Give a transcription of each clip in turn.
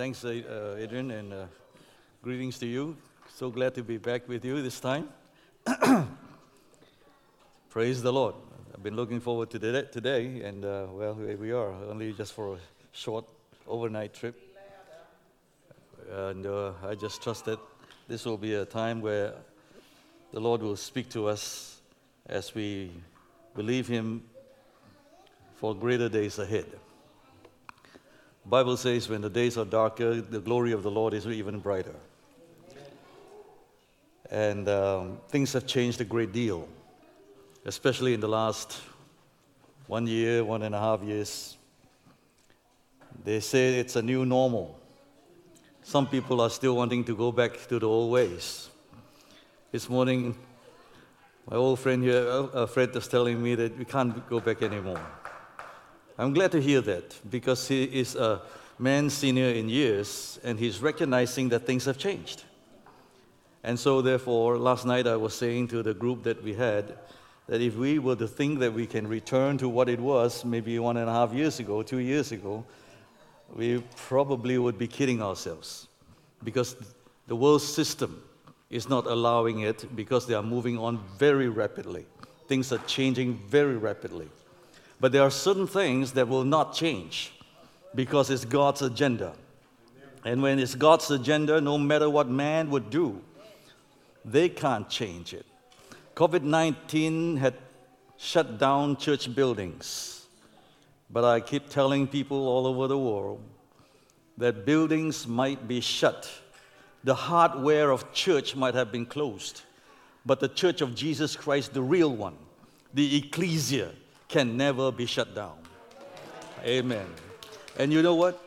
Thanks, uh, Adrian, and uh, greetings to you. So glad to be back with you this time. Praise the Lord. I've been looking forward to today, and uh, well, here we are, only just for a short overnight trip. And uh, I just trust that this will be a time where the Lord will speak to us as we believe Him for greater days ahead. Bible says, when the days are darker, the glory of the Lord is even brighter. And um, things have changed a great deal, especially in the last one year, one and a half years. They say it's a new normal. Some people are still wanting to go back to the old ways. This morning, my old friend here, uh, Fred, was telling me that we can't go back anymore. I'm glad to hear that because he is a man senior in years and he's recognizing that things have changed. And so, therefore, last night I was saying to the group that we had that if we were to think that we can return to what it was maybe one and a half years ago, two years ago, we probably would be kidding ourselves because the world system is not allowing it because they are moving on very rapidly. Things are changing very rapidly. But there are certain things that will not change because it's God's agenda. And when it's God's agenda, no matter what man would do, they can't change it. COVID 19 had shut down church buildings. But I keep telling people all over the world that buildings might be shut. The hardware of church might have been closed. But the church of Jesus Christ, the real one, the ecclesia, can never be shut down. Amen. And you know what?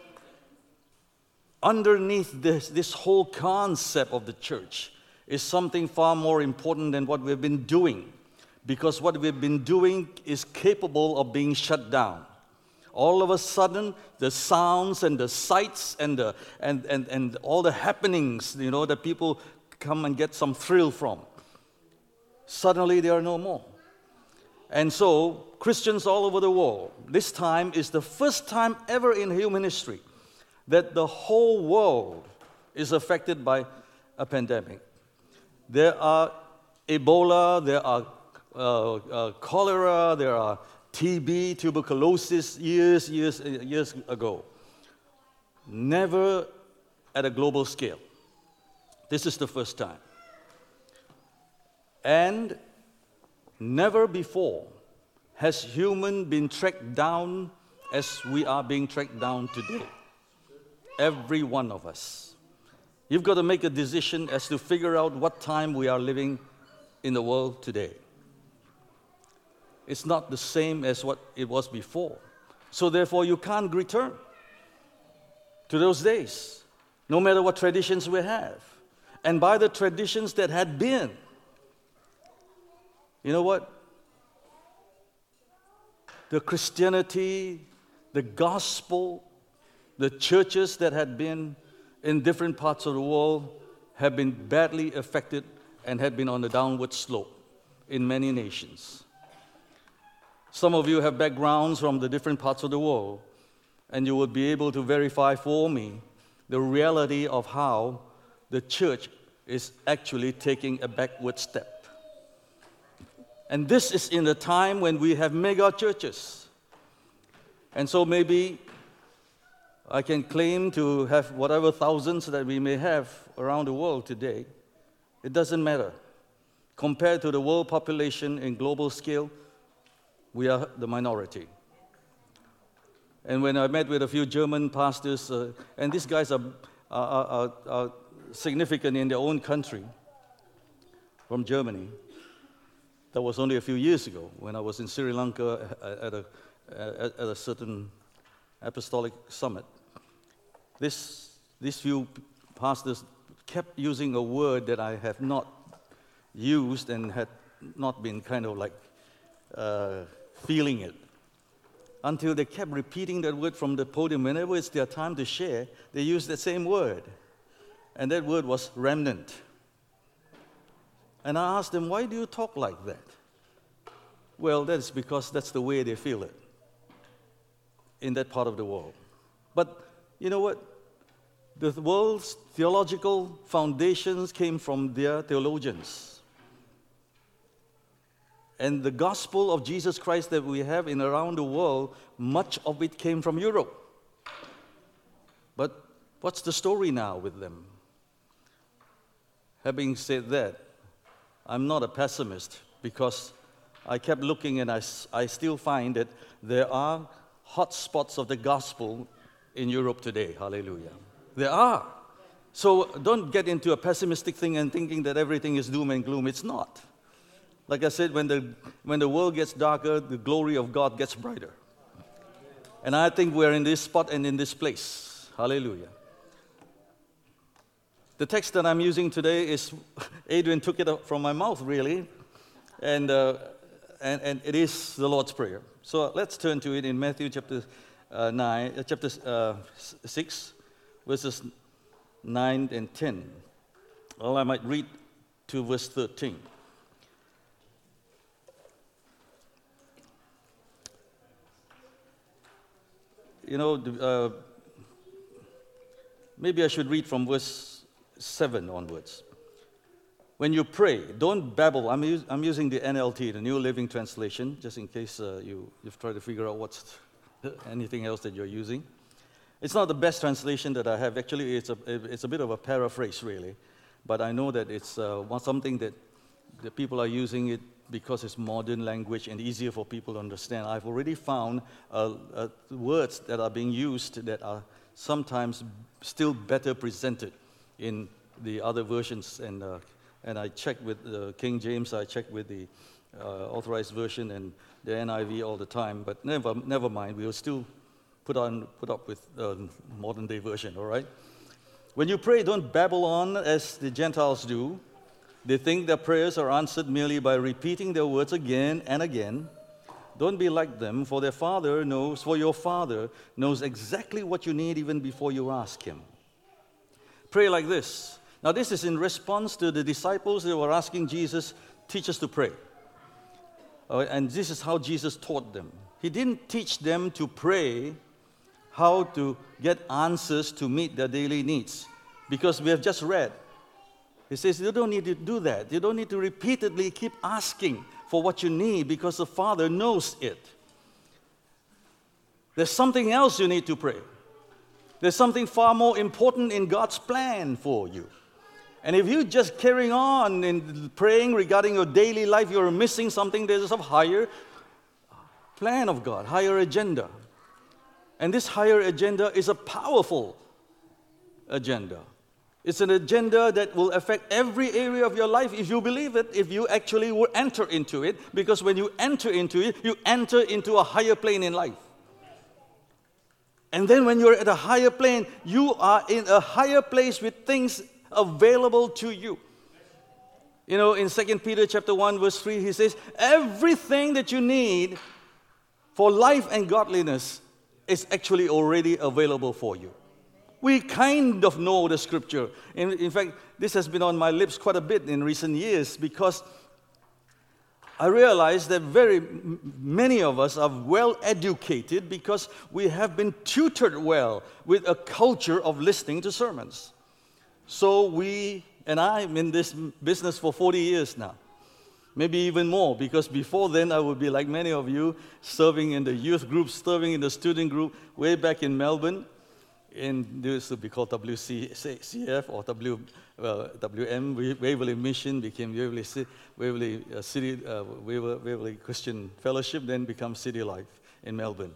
Underneath this, this whole concept of the church is something far more important than what we've been doing. Because what we've been doing is capable of being shut down. All of a sudden, the sounds and the sights and, the, and, and, and all the happenings, you know, that people come and get some thrill from, suddenly they are no more. And so, Christians all over the world, this time is the first time ever in human history that the whole world is affected by a pandemic. There are Ebola, there are uh, uh, cholera, there are TB, tuberculosis, years, years, years ago. Never at a global scale. This is the first time. And Never before has human been tracked down as we are being tracked down today. Every one of us. You've got to make a decision as to figure out what time we are living in the world today. It's not the same as what it was before. So, therefore, you can't return to those days, no matter what traditions we have. And by the traditions that had been, you know what? The Christianity, the gospel, the churches that had been in different parts of the world have been badly affected and had been on the downward slope in many nations. Some of you have backgrounds from the different parts of the world, and you will be able to verify for me the reality of how the church is actually taking a backward step. And this is in the time when we have mega churches. And so maybe I can claim to have whatever thousands that we may have around the world today. It doesn't matter. Compared to the world population in global scale, we are the minority. And when I met with a few German pastors, uh, and these guys are, are, are, are significant in their own country from Germany, that was only a few years ago when I was in Sri Lanka uh, uh, at a, uh, at a certain apostolic summit. This, these few pastors kept using a word that I have not used and had not been kind of like uh, feeling it. Until they kept repeating that word from the podium. Whenever it's their time to share, they use the same word. And that word was remnant. And I asked them, why do you talk like that? Well, that's because that's the way they feel it in that part of the world. But you know what? The world's theological foundations came from their theologians. And the gospel of Jesus Christ that we have in around the world, much of it came from Europe. But what's the story now with them? Having said that, I'm not a pessimist because I kept looking and I, I still find that there are hot spots of the gospel in Europe today. Hallelujah. There are. So don't get into a pessimistic thing and thinking that everything is doom and gloom. It's not. Like I said, when the, when the world gets darker, the glory of God gets brighter. And I think we're in this spot and in this place. Hallelujah. The text that I'm using today is, Adrian took it from my mouth, really. And, uh, and, and it is the Lord's Prayer. So let's turn to it in Matthew chapter, uh, nine, uh, chapter uh, 6, verses 9 and 10. Well, I might read to verse 13. You know, uh, maybe I should read from verse 7 onwards. When you pray, don't babble. I'm, us- I'm using the NLT, the New Living Translation, just in case uh, you, you've tried to figure out what's anything else that you're using. It's not the best translation that I have. Actually, it's a, it's a bit of a paraphrase, really. But I know that it's uh, something that the people are using it because it's modern language and easier for people to understand. I've already found uh, uh, words that are being used that are sometimes still better presented in the other versions. And, uh, and I checked with uh, King James, I checked with the uh, authorized version and the NIV all the time. But never, never mind, we will still put, on, put up with uh, modern day version, all right? When you pray, don't babble on as the Gentiles do. They think their prayers are answered merely by repeating their words again and again. Don't be like them, for their Father knows, for your Father knows exactly what you need even before you ask Him. Pray like this. Now, this is in response to the disciples that were asking Jesus, teach us to pray. Uh, and this is how Jesus taught them. He didn't teach them to pray how to get answers to meet their daily needs. Because we have just read. He says, You don't need to do that. You don't need to repeatedly keep asking for what you need because the Father knows it. There's something else you need to pray. There's something far more important in God's plan for you. And if you're just carrying on in praying regarding your daily life, you're missing something. There's a higher plan of God, higher agenda. And this higher agenda is a powerful agenda. It's an agenda that will affect every area of your life if you believe it, if you actually will enter into it. Because when you enter into it, you enter into a higher plane in life. And then when you're at a higher plane, you are in a higher place with things available to you. You know, in 2 Peter chapter 1, verse 3, he says, Everything that you need for life and godliness is actually already available for you. We kind of know the scripture. In, in fact, this has been on my lips quite a bit in recent years because I realize that very many of us are well educated because we have been tutored well with a culture of listening to sermons. So we, and I'm in this business for 40 years now, maybe even more, because before then I would be like many of you, serving in the youth group, serving in the student group way back in Melbourne in this would be called WCF or w, uh, WM, Waverley Mission, became Waverley, Waverley uh, City, uh, Waverley Christian Fellowship, then become City Life in Melbourne.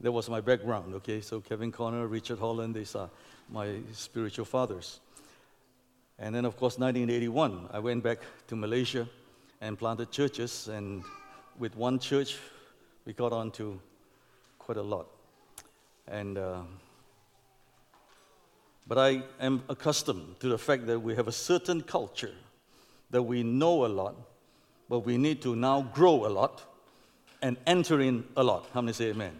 That was my background, okay? So Kevin Conner, Richard Holland, these are my spiritual fathers. And then, of course, 1981, I went back to Malaysia and planted churches, and with one church, we got on to quite a lot. And uh, but I am accustomed to the fact that we have a certain culture that we know a lot, but we need to now grow a lot and enter in a lot. How many say amen?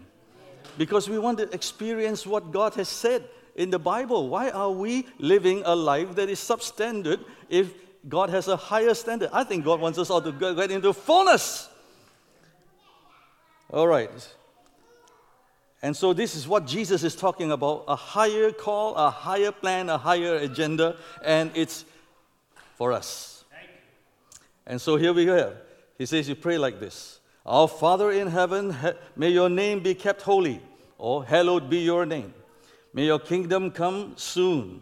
Because we want to experience what God has said in the Bible. Why are we living a life that is substandard if God has a higher standard? I think God wants us all to get into fullness. All right. And so, this is what Jesus is talking about a higher call, a higher plan, a higher agenda, and it's for us. And so, here we have. He says, You pray like this Our Father in heaven, may your name be kept holy, or hallowed be your name. May your kingdom come soon.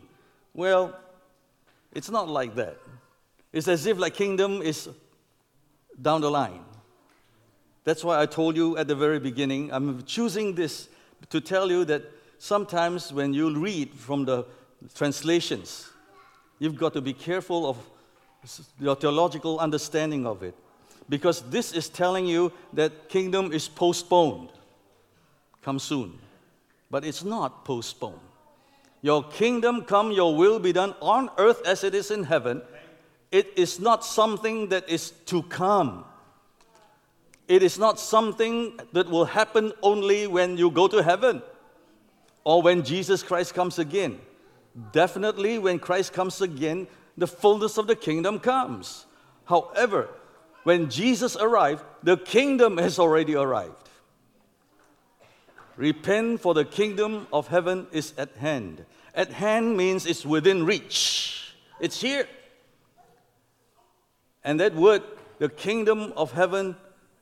Well, it's not like that. It's as if like kingdom is down the line. That's why I told you at the very beginning, I'm choosing this to tell you that sometimes when you read from the translations, you've got to be careful of your theological understanding of it. Because this is telling you that kingdom is postponed. Come soon. But it's not postponed. Your kingdom come, your will be done on earth as it is in heaven. It is not something that is to come. It is not something that will happen only when you go to heaven or when Jesus Christ comes again. Definitely, when Christ comes again, the fullness of the kingdom comes. However, when Jesus arrived, the kingdom has already arrived. Repent, for the kingdom of heaven is at hand. At hand means it's within reach, it's here. And that word, the kingdom of heaven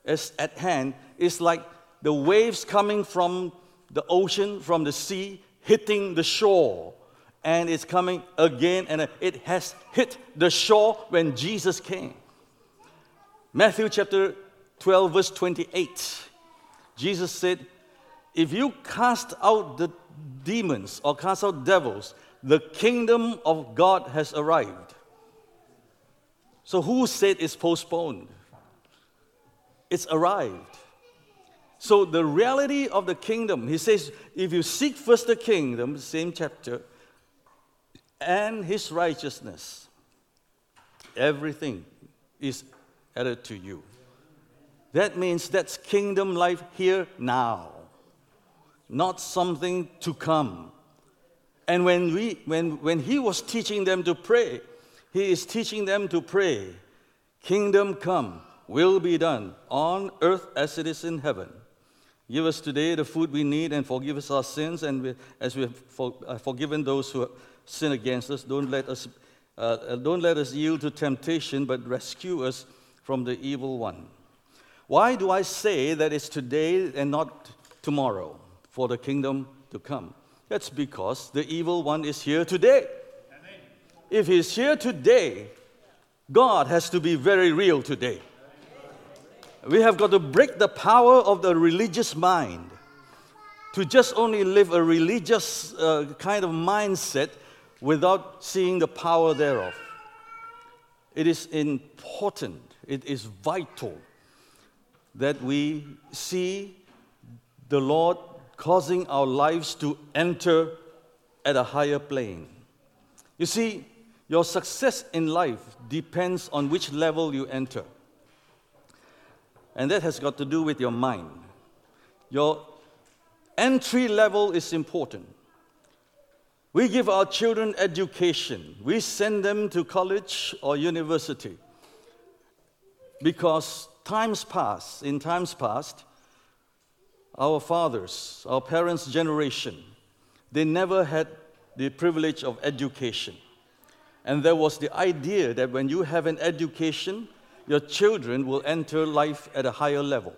is at hand, is like the waves coming from the ocean, from the sea, hitting the shore. And it's coming again, and it has hit the shore when Jesus came. Matthew chapter 12, verse 28. Jesus said, If you cast out the demons or cast out devils, the kingdom of God has arrived. So, who said it's postponed? It's arrived. So, the reality of the kingdom, he says, if you seek first the kingdom, same chapter, and his righteousness, everything is added to you. That means that's kingdom life here now, not something to come. And when, we, when, when he was teaching them to pray, he is teaching them to pray, Kingdom come, will be done on earth as it is in heaven. Give us today the food we need and forgive us our sins, and we, as we have for, uh, forgiven those who sin against us, don't let us, uh, uh, don't let us yield to temptation, but rescue us from the evil one. Why do I say that it's today and not tomorrow for the kingdom to come? That's because the evil one is here today. Amen. If he's here today, God has to be very real today. We have got to break the power of the religious mind to just only live a religious uh, kind of mindset without seeing the power thereof. It is important, it is vital that we see the Lord causing our lives to enter at a higher plane. You see, your success in life depends on which level you enter. And that has got to do with your mind. Your entry level is important. We give our children education, we send them to college or university because times past, in times past, our fathers, our parents' generation, they never had the privilege of education. And there was the idea that when you have an education, your children will enter life at a higher level.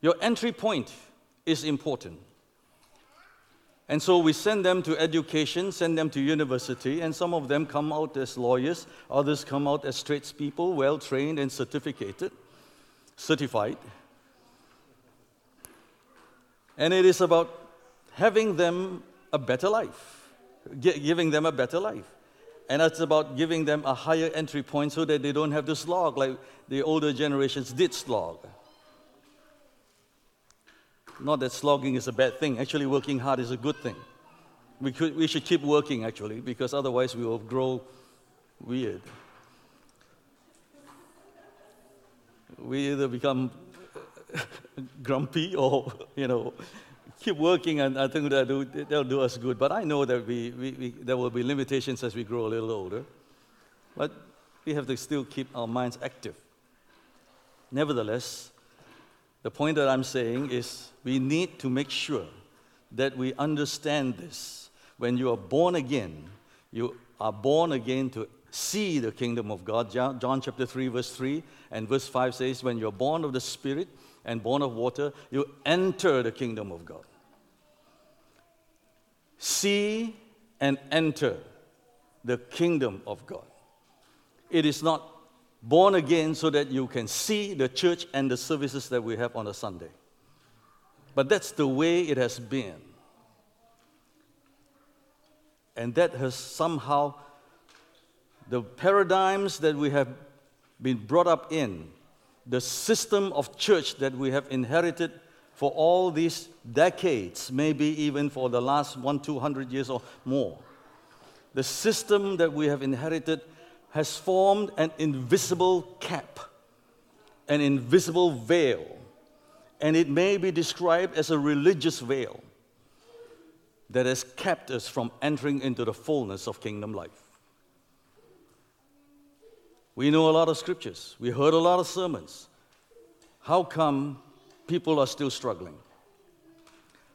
Your entry point is important. And so we send them to education, send them to university, and some of them come out as lawyers, others come out as tradespeople, well trained and certificated, certified. And it is about having them a better life, giving them a better life. And that's about giving them a higher entry point so that they don't have to slog like the older generations did slog. Not that slogging is a bad thing. Actually, working hard is a good thing. We, could, we should keep working, actually, because otherwise we will grow weird. We either become grumpy or, you know, keep working, and I think that'll do, that'll do us good. But I know that we, we, we, there will be limitations as we grow a little older. But we have to still keep our minds active. Nevertheless, The point that I'm saying is we need to make sure that we understand this. When you are born again, you are born again to see the kingdom of God. John chapter 3, verse 3 and verse 5 says, When you're born of the Spirit and born of water, you enter the kingdom of God. See and enter the kingdom of God. It is not born again so that you can see the church and the services that we have on a Sunday. But that's the way it has been. And that has somehow, the paradigms that we have been brought up in, the system of church that we have inherited for all these decades, maybe even for the last one, two hundred years or more. The system that we have inherited has formed an invisible cap, an invisible veil, and it may be described as a religious veil that has kept us from entering into the fullness of kingdom life. We know a lot of scriptures, we heard a lot of sermons. How come people are still struggling?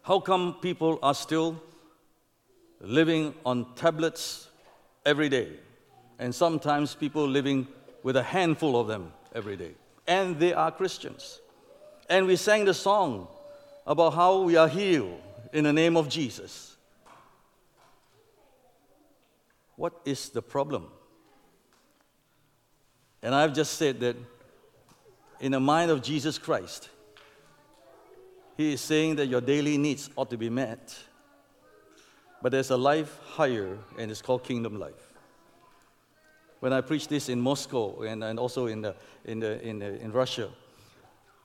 How come people are still living on tablets every day? And sometimes people living with a handful of them every day. And they are Christians. And we sang the song about how we are healed in the name of Jesus. What is the problem? And I've just said that in the mind of Jesus Christ, He is saying that your daily needs ought to be met. But there's a life higher, and it's called kingdom life. When I preached this in Moscow and, and also in, the, in, the, in, the, in Russia,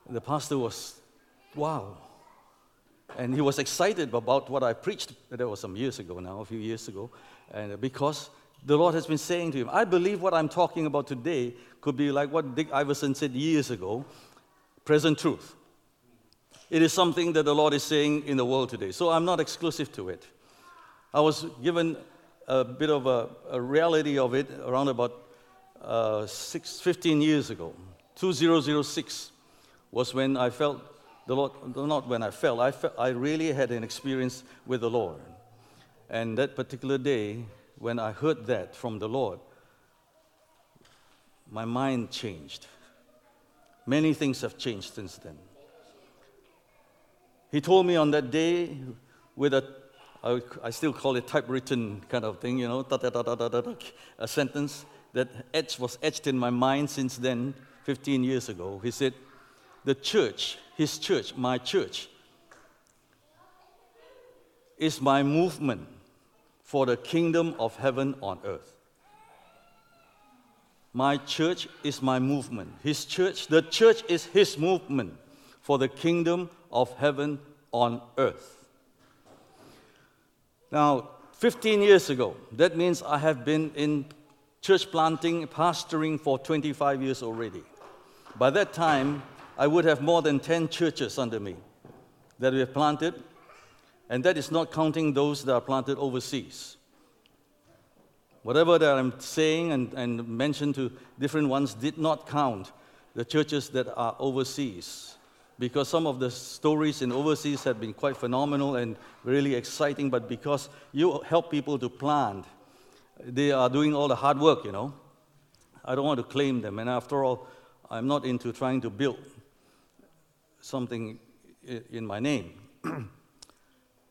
the pastor was, wow. And he was excited about what I preached. That was some years ago now, a few years ago. And because the Lord has been saying to him, I believe what I'm talking about today could be like what Dick Iverson said years ago present truth. It is something that the Lord is saying in the world today. So I'm not exclusive to it. I was given a bit of a, a reality of it around about uh, six, 15 years ago. 2006 was when I felt the Lord, not when I felt, I, felt, I really had an experience with the Lord. And that particular day, when I heard that from the Lord, my mind changed. Many things have changed since then. He told me on that day with a, I still call it typewritten kind of thing, you know, a sentence that etched, was etched in my mind since then, 15 years ago. He said, The church, his church, my church, is my movement for the kingdom of heaven on earth. My church is my movement. His church, the church is his movement for the kingdom of heaven on earth. Now, 15 years ago, that means I have been in church planting, pastoring for 25 years already. By that time, I would have more than 10 churches under me that we have planted and that is not counting those that are planted overseas. Whatever that I'm saying and, and mentioned to different ones did not count the churches that are overseas. Because some of the stories in overseas have been quite phenomenal and really exciting, but because you help people to plant, they are doing all the hard work, you know. I don't want to claim them, and after all, I'm not into trying to build something in my name.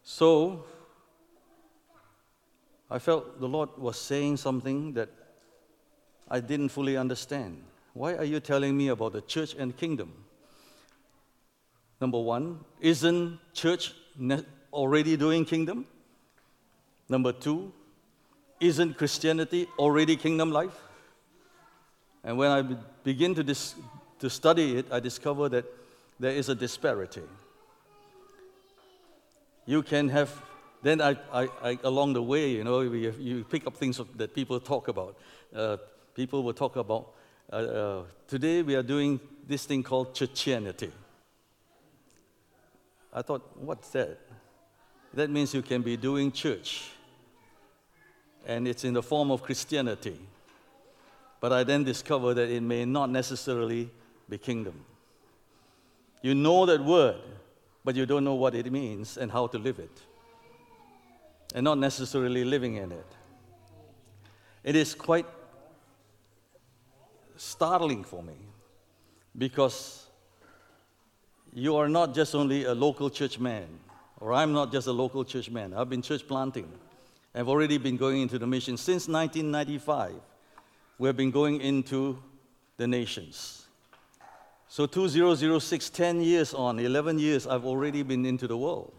So I felt the Lord was saying something that I didn't fully understand. Why are you telling me about the church and kingdom? Number one, isn't church already doing kingdom? Number two, isn't Christianity already kingdom life? And when I begin to, dis- to study it, I discover that there is a disparity you can have, then I, I, I along the way, you know, you, you pick up things that people talk about. Uh, people will talk about, uh, uh, today we are doing this thing called churchianity. I thought, what's that? That means you can be doing church, and it's in the form of Christianity. But I then discovered that it may not necessarily be kingdom. You know that word, but you don't know what it means and how to live it, and not necessarily living in it. It is quite startling for me because you are not just only a local church man, or I'm not just a local church man. I've been church planting. I've already been going into the mission since 1995. We've been going into the nations. So 2006, 10 years on, 11 years, I've already been into the world.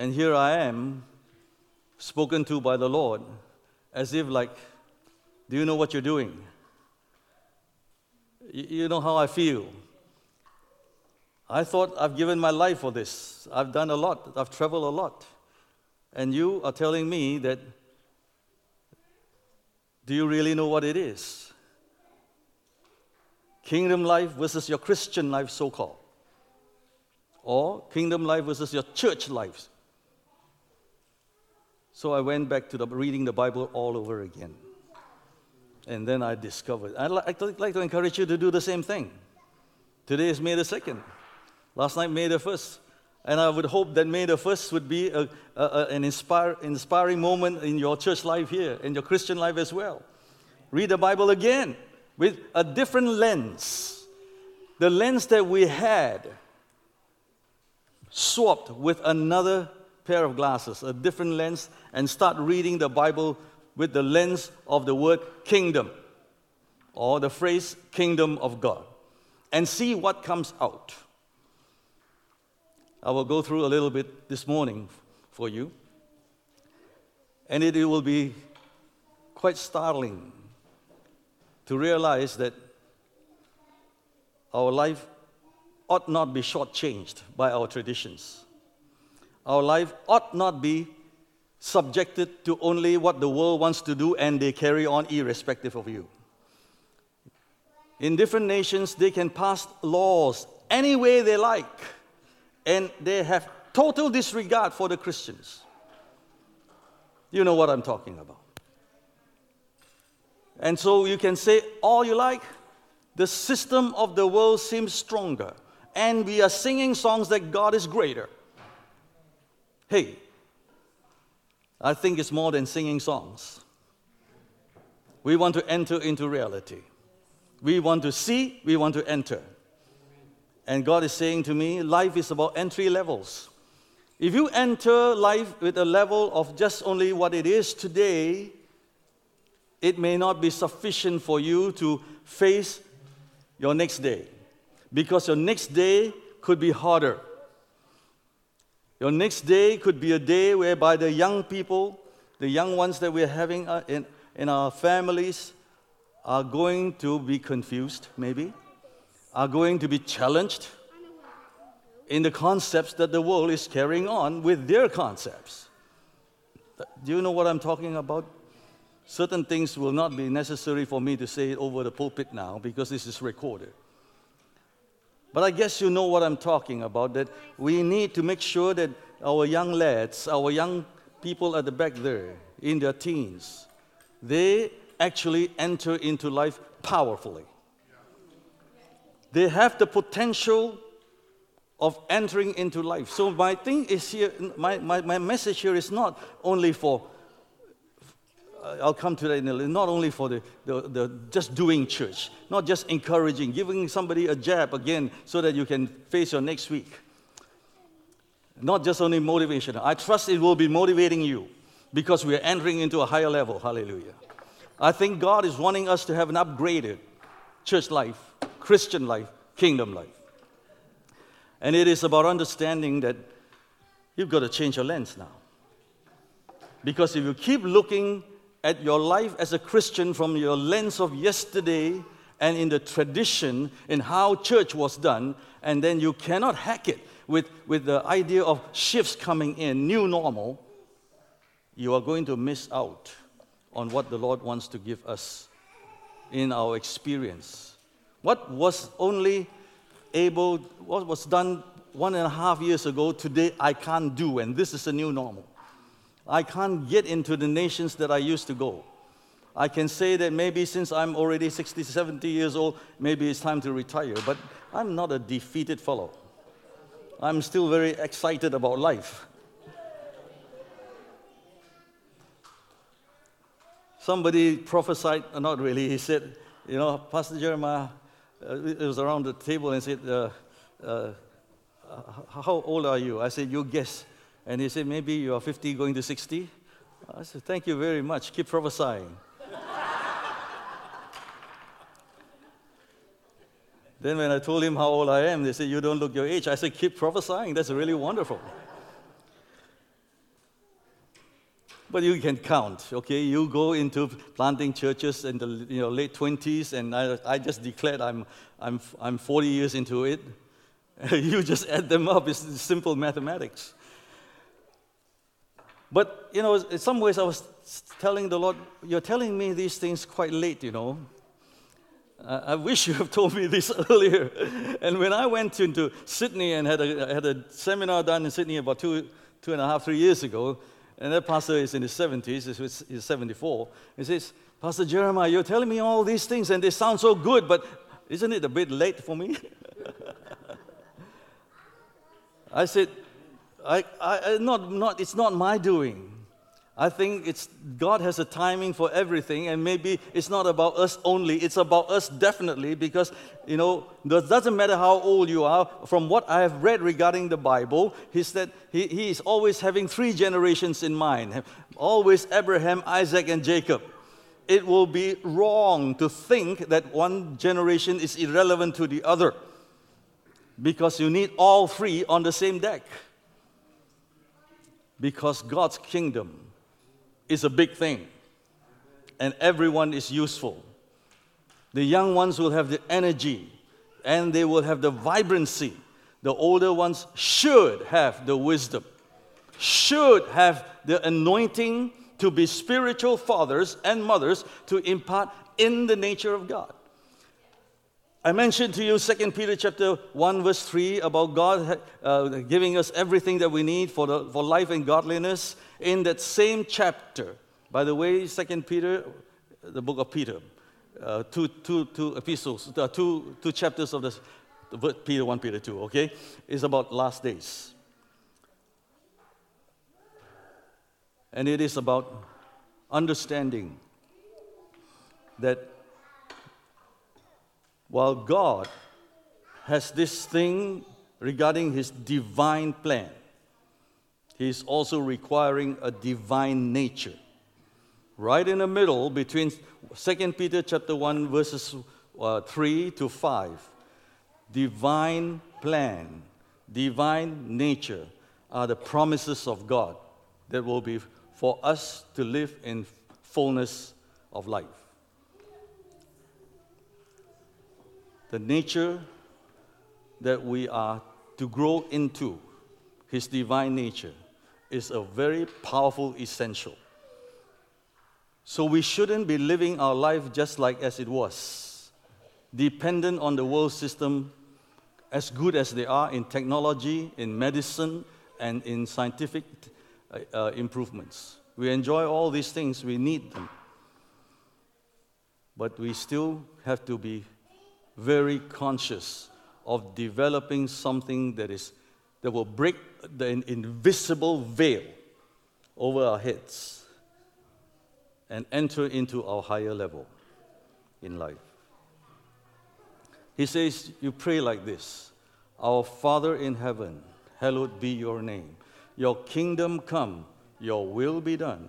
And here I am, spoken to by the Lord, as if like, do you know what you're doing? You know how I feel. I thought I've given my life for this. I've done a lot. I've traveled a lot. And you are telling me that, do you really know what it is? Kingdom life versus your Christian life, so called. Or kingdom life versus your church life. So I went back to the, reading the Bible all over again. And then I discovered. I'd like to encourage you to do the same thing. Today is May the 2nd. Last night, May the 1st. And I would hope that May the 1st would be a, a, an inspire, inspiring moment in your church life here, in your Christian life as well. Read the Bible again with a different lens. The lens that we had swapped with another pair of glasses, a different lens, and start reading the Bible with the lens of the word kingdom or the phrase kingdom of God and see what comes out. I will go through a little bit this morning for you. And it, will be quite startling to realize that our life ought not be shortchanged by our traditions. Our life ought not be subjected to only what the world wants to do and they carry on irrespective of you. In different nations, they can pass laws any way they like, and they have total disregard for the Christians. You know what I'm talking about. And so you can say all you like, the system of the world seems stronger, and we are singing songs that God is greater. Hey, I think it's more than singing songs. We want to enter into reality. We want to see, we want to enter. And God is saying to me, life is about entry levels. If you enter life with a level of just only what it is today, it may not be sufficient for you to face your next day. Because your next day could be harder. Your next day could be a day whereby the young people, the young ones that we're having uh, in, in our families, are going to be confused, maybe, are going to be challenged in the concepts that the world is carrying on with their concepts. Do you know what I'm talking about? Certain things will not be necessary for me to say it over the pulpit now because this is recorded. But I guess you know what I'm talking about that we need to make sure that our young lads, our young people at the back there, in their teens, they actually enter into life powerfully. They have the potential of entering into life. So my thing is here, my, my, my message here is not only for Uh, I'll come to that in a little, not only for the, the, the, just doing church, not just encouraging, giving somebody a jab again so that you can face your next week. Not just only motivation. I trust it will be motivating you because we are entering into a higher level. Hallelujah. I think God is wanting us to have an upgraded church life, Christian life, kingdom life. And it is about understanding that you've got to change your lens now. Because if you keep looking at your life as a Christian from your lens of yesterday and in the tradition in how church was done, and then you cannot hack it with, with the idea of shifts coming in, new normal, you are going to miss out on what the Lord wants to give us in our experience. What was only able, what was done one and a half years ago, today I can't do, and this is a new normal. I can't get into the nations that I used to go. I can say that maybe since I'm already 60, 70 years old, maybe it's time to retire. But I'm not a defeated fellow. I'm still very excited about life. Somebody prophesied, uh, not really, he said, you know, Pastor Jeremiah, uh, it was around the table and said, uh, uh, How old are you? I said, You guess. And he said, Maybe you are 50 going to 60. I said, Thank you very much. Keep prophesying. then, when I told him how old I am, they said, You don't look your age. I said, Keep prophesying. That's really wonderful. But you can count, okay? You go into planting churches in the you know, late 20s, and I, I just declared I'm, I'm, I'm 40 years into it. you just add them up, it's simple mathematics. But, you know, in some ways I was telling the Lord, You're telling me these things quite late, you know. I wish you have told me this earlier. And when I went into Sydney and had a, had a seminar done in Sydney about two, two and a half, three years ago, and that pastor is in his 70s, he's 74, he says, Pastor Jeremiah, you're telling me all these things and they sound so good, but isn't it a bit late for me? I said, I, I, not, not, it's not my doing. I think it's, God has a timing for everything, and maybe it's not about us only, it's about us definitely, because, you know, it doesn't matter how old you are. From what I have read regarding the Bible, he said he, he is always having three generations in mind always Abraham, Isaac, and Jacob. It will be wrong to think that one generation is irrelevant to the other because you need all three on the same deck. Because God's kingdom is a big thing, and everyone is useful. The young ones will have the energy and they will have the vibrancy. The older ones should have the wisdom, should have the anointing to be spiritual fathers and mothers to impart in the nature of God. I mentioned to you 2 Peter chapter 1 verse 3 about God uh, giving us everything that we need for, the, for life and godliness. In that same chapter, by the way, 2 Peter, the book of Peter, uh, two, two, two epistles, uh, two, two chapters of this, Peter 1, Peter 2, okay, is about last days. And it is about understanding that while God has this thing regarding his divine plan, he is also requiring a divine nature. Right in the middle between 2 Peter chapter 1 verses uh, 3 to 5. Divine plan, divine nature are the promises of God that will be for us to live in fullness of life. The nature that we are to grow into, His divine nature, is a very powerful essential. So we shouldn't be living our life just like as it was, dependent on the world system, as good as they are in technology, in medicine, and in scientific uh, uh improvements. We enjoy all these things, we need them. But we still have to be very conscious of developing something that, is, that will break the invisible veil over our heads and enter into our higher level in life. He says, You pray like this Our Father in heaven, hallowed be your name. Your kingdom come, your will be done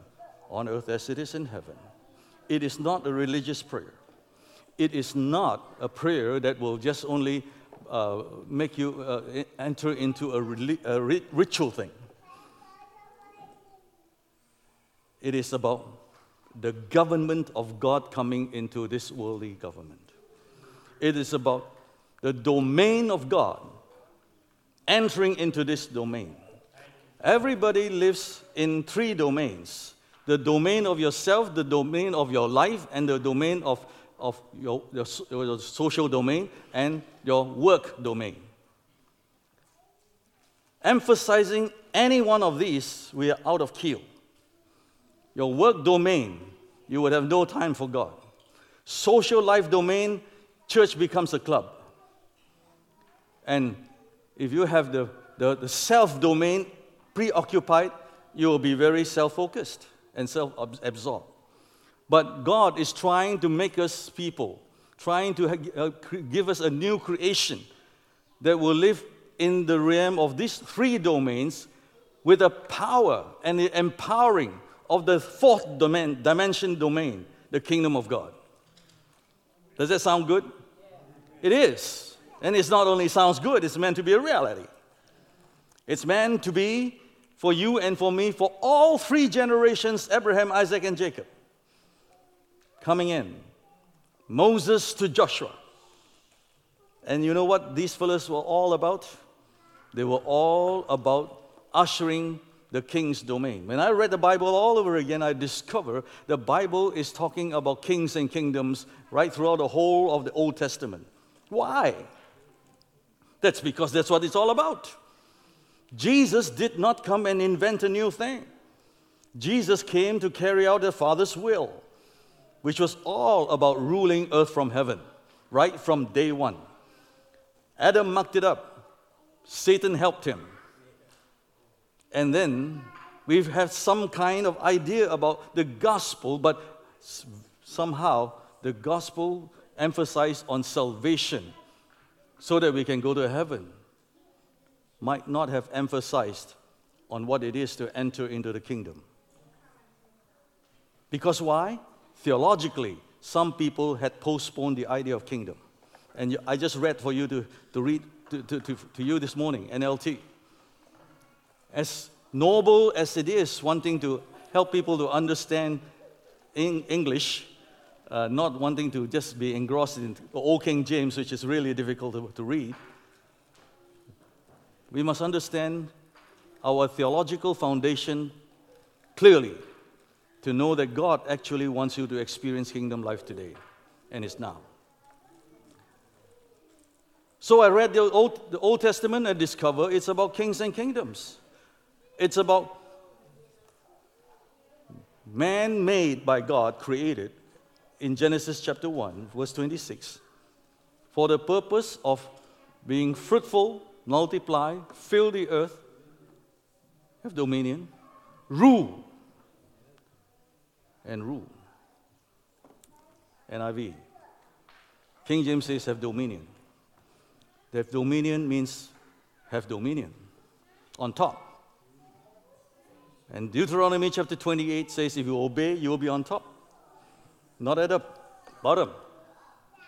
on earth as it is in heaven. It is not a religious prayer it is not a prayer that will just only uh, make you uh, enter into a, a ritual thing. It is about the government of God coming into this worldly government. It is about the domain of God entering into this domain. Everybody lives in three domains the domain of yourself, the domain of your life, and the domain of of your, your, your social domain and your work domain. Emphasizing any one of these, we are out of kill. Your work domain, you would have no time for God. Social life domain, church becomes a club. And if you have the, the, the self domain preoccupied, you will be very self focused and self absorbed. But God is trying to make us people, trying to uh, give us a new creation that will live in the realm of these three domains with the power and the empowering of the fourth domain, dimension domain, the kingdom of God. Does that sound good? It is. And it's not only sounds good, it's meant to be a reality. It's meant to be for you and for me, for all three generations Abraham, Isaac, and Jacob. Coming in. Moses to Joshua. And you know what these fellows were all about? They were all about ushering the king's domain. When I read the Bible all over again, I discover the Bible is talking about kings and kingdoms right throughout the whole of the Old Testament. Why? That's because that's what it's all about. Jesus did not come and invent a new thing. Jesus came to carry out the Father's will, which was all about ruling earth from heaven, right from day one. Adam mucked it up, Satan helped him. And then we have had some kind of idea about the gospel, but somehow the gospel emphasized on salvation so that we can go to heaven might not have emphasized on what it is to enter into the kingdom. Because why? Theologically, some people had postponed the idea of kingdom. And I just read for you to, to read to, to, to, to you this morning, NLT. As noble as it is, wanting to help people to understand in English, uh, not wanting to just be engrossed in Old King James, which is really difficult to, to read, we must understand our theological foundation clearly to know that God actually wants you to experience kingdom life today, and it's now. So I read the Old, the Old Testament and discovered it's about kings and kingdoms. It's about man made by God, created in Genesis chapter 1, verse 26, for the purpose of being fruitful, multiply, fill the earth, have dominion, rule, and rule. NIV. King James says have dominion. Have dominion means have dominion on top. And Deuteronomy chapter 28 says if you obey, you will be on top, not at the bottom,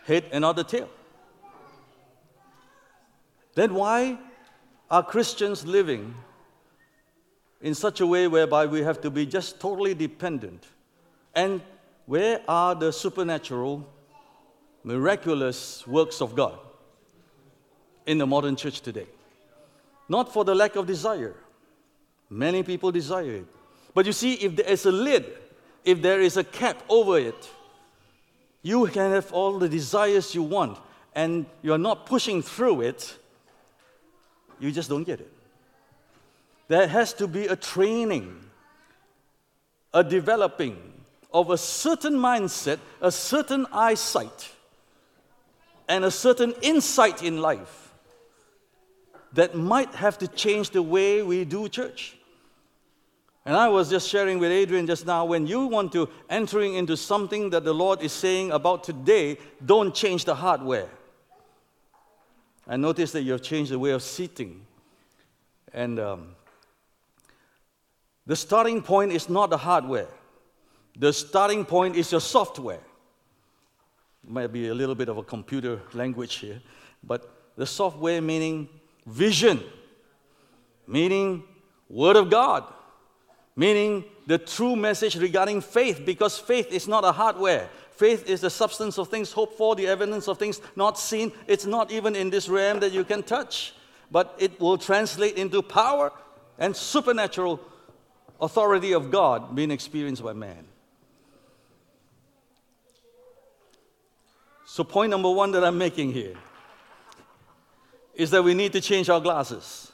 head and not the tail. Then why are Christians living in such a way whereby we have to be just totally dependent? And where are the supernatural, miraculous works of God in the modern church today? Not for the lack of desire. Many people desire it. But you see, if there is a lid, if there is a cap over it, you can have all the desires you want, and you're not pushing through it, you just don't get it. There has to be a training, a developing of a certain mindset, a certain eyesight, and a certain insight in life that might have to change the way we do church. And I was just sharing with Adrian just now when you want to entering into something that the Lord is saying about today, don't change the hardware. I noticed that you have changed the way of seating. And um, the starting point is not the hardware, the starting point is your software. Might be a little bit of a computer language here, but the software meaning vision, meaning Word of God meaning the true message regarding faith, because faith is not a hardware. Faith is the substance of things hoped for, the evidence of things not seen. It's not even in this realm that you can touch, but it will translate into power and supernatural authority of God being experienced by man. So, point number one that I'm making here is that we need to change our glasses.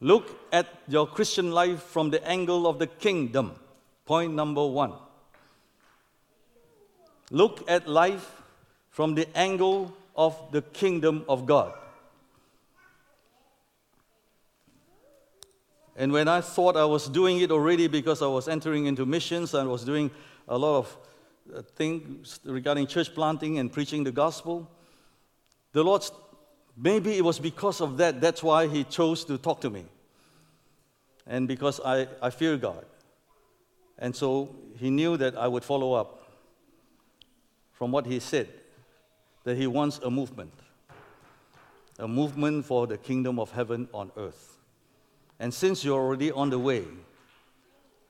Look at your Christian life from the angle of the kingdom. Point number one. look at life from the angle of the kingdom of God. And when I thought I was doing it already because I was entering into missions and was doing a lot of things regarding church planting and preaching the gospel, the Lord, maybe it was because of that, that's why He chose to talk to me. And because I, I fear God. And so He knew that I would follow up from what He said, that He wants a movement, a movement for the kingdom of heaven on earth. And since you're already on the way,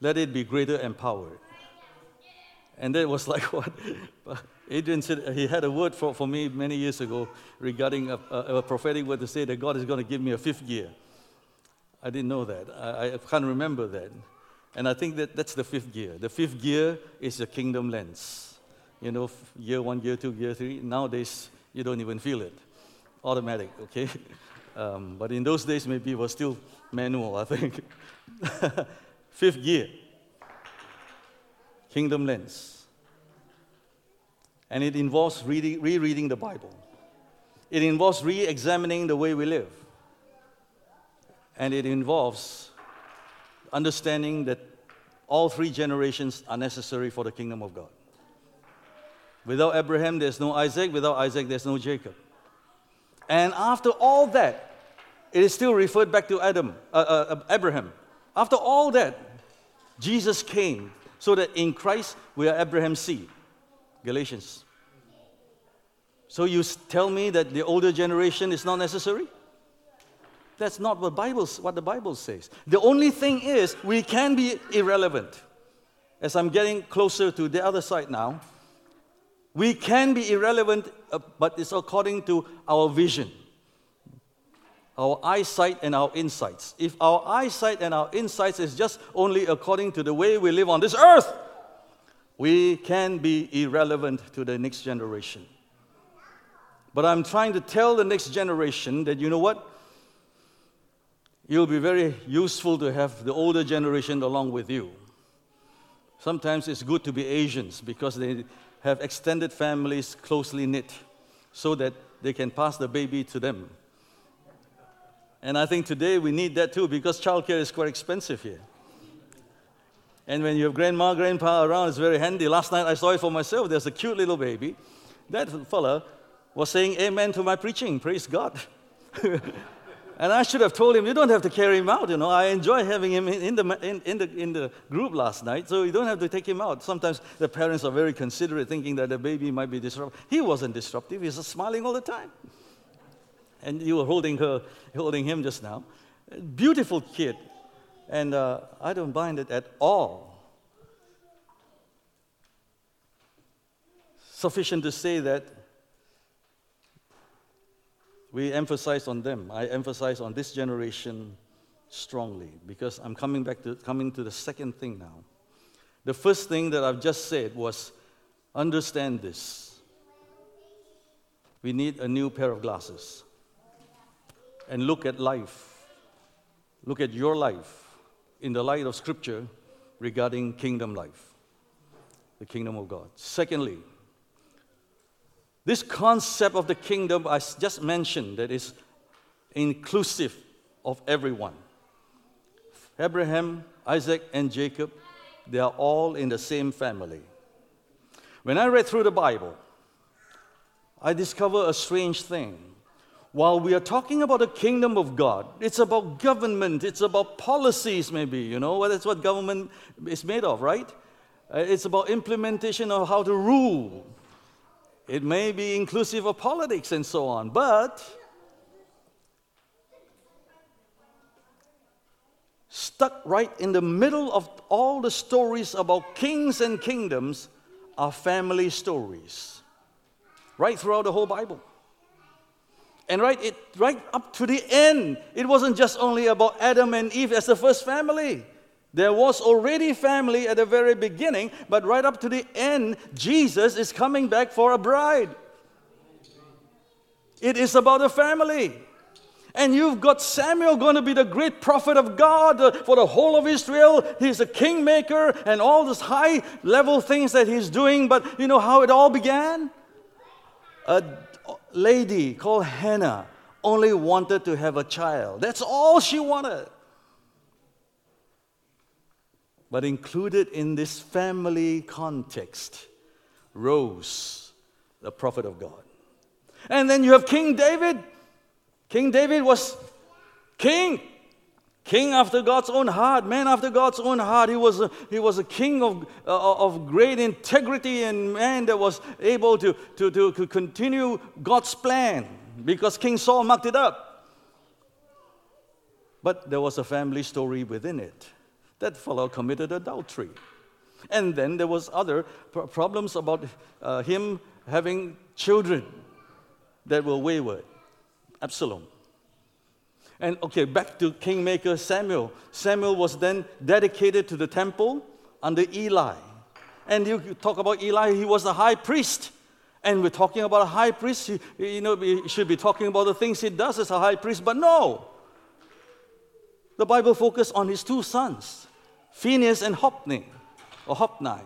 let it be greater and empowered. And that was like what Adrian said. He had a word for, for me many years ago regarding a, a, a prophetic word to say that God is going to give me a fifth gear. I didn't know that. I, I can't remember that. And I think that that's the fifth gear. The fifth gear is the kingdom lens. You know, year one, year two, year three. Nowadays, you don't even feel it. Automatic, okay? Um, but in those days, maybe it was still manual, I think. Fifth gear Kingdom Lens. And it involves reading, rereading the Bible, it involves re examining the way we live. And it involves understanding that all three generations are necessary for the kingdom of God. Without Abraham, there's no Isaac. Without Isaac, there's no Jacob. And after all that, it is still referred back to Adam, uh, uh, Abraham. After all that, Jesus came so that in Christ we are Abraham's seed. Galatians. So you tell me that the older generation is not necessary? That's not what, Bible, what the Bible says. The only thing is, we can be irrelevant. As I'm getting closer to the other side now, we can be irrelevant, uh, but it's according to our vision our eyesight and our insights. If our eyesight and our insights is just only according to the way we live on this earth, we can be irrelevant to the next generation. But I'm trying to tell the next generation that you know what? You'll be very useful to have the older generation along with you. Sometimes it's good to be Asians because they have extended families closely knit so that they can pass the baby to them. And I think today we need that too because childcare is quite expensive here. And when you have grandma, grandpa around, it's very handy. Last night I saw it for myself. There's a cute little baby. That fella was saying amen to my preaching. Praise God. and I should have told him, you don't have to carry him out. You know, I enjoy having him in the, in, in, the, in the group last night, so you don't have to take him out. Sometimes the parents are very considerate, thinking that the baby might be disruptive. He wasn't disruptive, he was smiling all the time and you were holding her, holding him just now. Beautiful kid, and uh, I don't mind it at all. Sufficient to say that we emphasize on them. I emphasize on this generation strongly because I'm coming back to coming to the second thing now. The first thing that I've just said was understand this. We need a new pair of glasses and look at life, look at your life in the light of Scripture regarding kingdom life, the kingdom of God. Secondly, this concept of the kingdom I just mentioned that is inclusive of everyone. Abraham, Isaac, and Jacob, they are all in the same family. When I read through the Bible, I discover a strange thing while we are talking about the kingdom of God, it's about government, it's about policies, maybe, you know, well, that's what government is made of, right? Uh, it's about implementation of how to rule. It may be inclusive of politics and so on, but stuck right in the middle of all the stories about kings and kingdoms are family stories, right throughout the whole Bible. And right, it, right up to the end, it wasn't just only about Adam and Eve as the first family. There was already family at the very beginning, but right up to the end, Jesus is coming back for a bride. It is about a family. And you've got Samuel going to be the great prophet of God uh, for the whole of Israel. He's a kingmaker and all these high level things that he's doing. But you know how it all began? A lady called Hannah only wanted to have a child. That's all she wanted. But included in this family context, rose the prophet of God. And then you have King David. King David was king. King after God's own heart, man after God's own heart. He was a, he was a king of, uh, of great integrity and man that was able to, to, to continue God's plan because King Saul mucked it up. But there was a family story within it. That fellow committed adultery. And then there was other problems about uh, him having children that were wayward. Absalom. And okay, back to Kingmaker Samuel. Samuel was then dedicated to the temple under Eli. And you talk about Eli, he was a high priest. And we're talking about a high priest. You know, we should be talking about the things he does as a high priest, but no. The Bible focused on his two sons, Phineas and Hophni, or Hophni.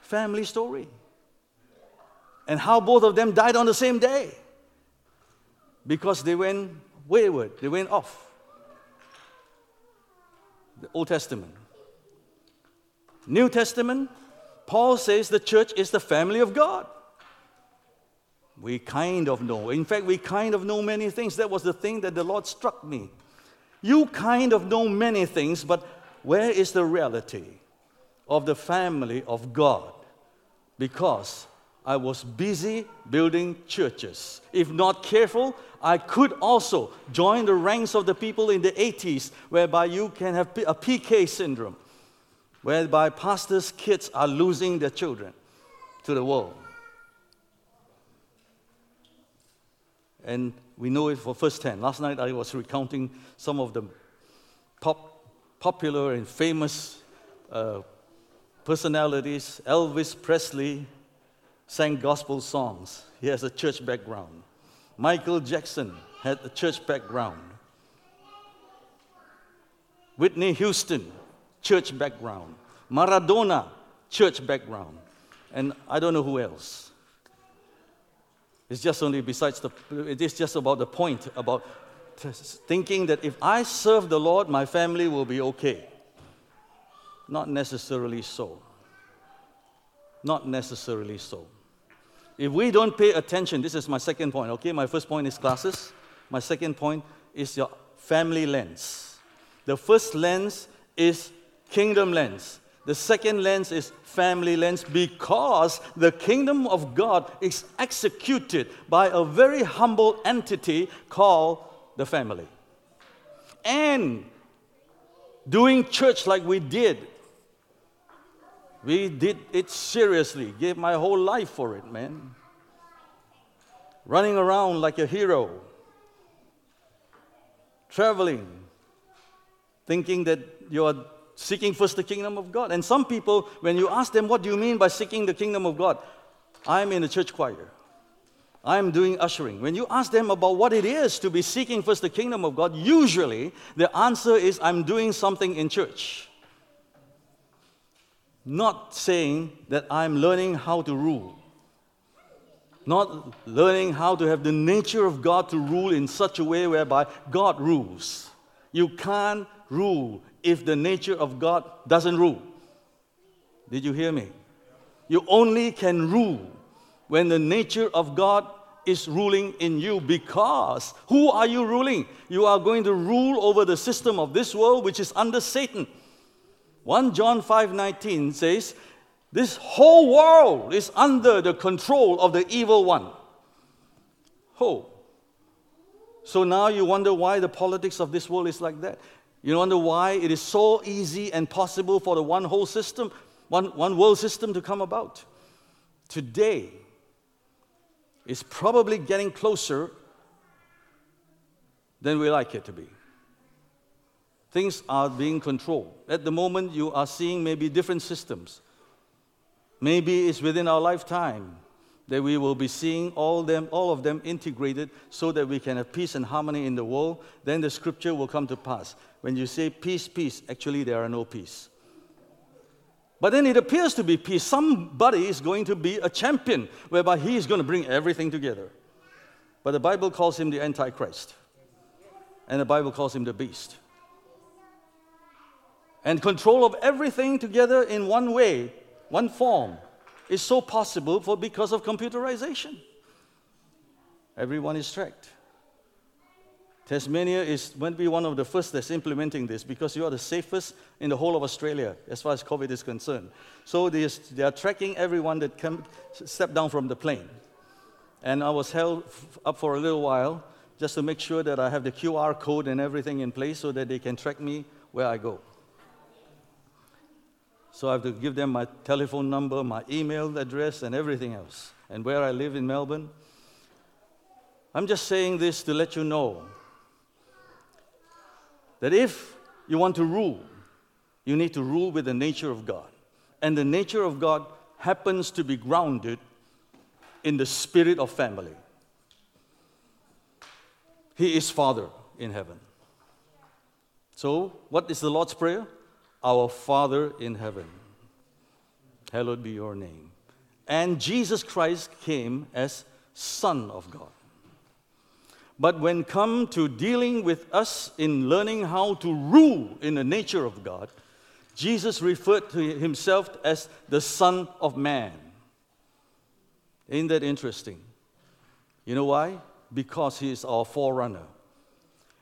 Family story. And how both of them died on the same day because they went wayward, they went off. The Old Testament. New Testament, Paul says the church is the family of God. We kind of know. In fact, we kind of know many things. That was the thing that the Lord struck me. You kind of know many things, but where is the reality of the family of God? Because I was busy building churches. If not careful, I could also join the ranks of the people in the 80s, whereby you can have a PK syndrome, whereby pastors' kids are losing their children to the world. And we know it for first hand. Last night I was recounting some of the pop, popular and famous uh, personalities Elvis Presley, sang gospel songs. He has a church background. Michael Jackson had a church background. Whitney Houston, church background. Maradona, church background. And I don't know who else. It's just only besides the, it is just about the point about thinking that if I serve the Lord, my family will be okay. Not necessarily so. Not necessarily so. If we don't pay attention, this is my second point, okay? My first point is classes. My second point is your family lens. The first lens is kingdom lens. The second lens is family lens because the kingdom of God is executed by a very humble entity called the family. And doing church like we did we did it seriously, gave my whole life for it, man. Running around like a hero, traveling, thinking that you're seeking first the kingdom of God. And some people, when you ask them, What do you mean by seeking the kingdom of God? I'm in the church choir. I'm doing ushering. When you ask them about what it is to be seeking first the kingdom of God, usually the answer is, I'm doing something in church not saying that I'm learning how to rule, not learning how to have the nature of God to rule in such a way whereby God rules. You can't rule if the nature of God doesn't rule. Did you hear me? You only can rule when the nature of God is ruling in you because who are you ruling? You are going to rule over the system of this world which is under Satan. 1 John 5:19 says, "This whole world is under the control of the evil one." Oh. So now you wonder why the politics of this world is like that. You wonder why it is so easy and possible for the one whole system, one, one world system to come about. Today is probably getting closer than we like it to be things are being controlled. At the moment, you are seeing maybe different systems. Maybe it's within our lifetime. that we will be seeing all them all of them integrated so that we can have peace and harmony in the world then the scripture will come to pass when you say peace peace actually there are no peace but then it appears to be peace somebody is going to be a champion whereby he is going to bring everything together but the bible calls him the antichrist and the bible calls him the beast and control of everything together in one way one form is so possible for because of computerization. Everyone is tracked. Tasmania is going to be one of the first that's implementing this because you are the safest in the whole of Australia as far as COVID is concerned. So they are tracking everyone that can step down from the plane. And I was held up for a little while just to make sure that I have the QR code and everything in place so that they can track me where I go. So I have to give them my telephone number, my email address, and everything else, and where I live in Melbourne. I'm just saying this to let you know that if you want to rule, you need to rule with the nature of God. And the nature of God happens to be grounded in the spirit of family. He is Father in heaven. So, what is the Lord's Prayer? Our Father in heaven, hallowed be your name. And Jesus Christ came as Son of God. But when come to dealing with us in learning how to rule in the nature of God, Jesus referred to himself as the Son of Man. Ain't that interesting? You know why? Because he is our forerunner.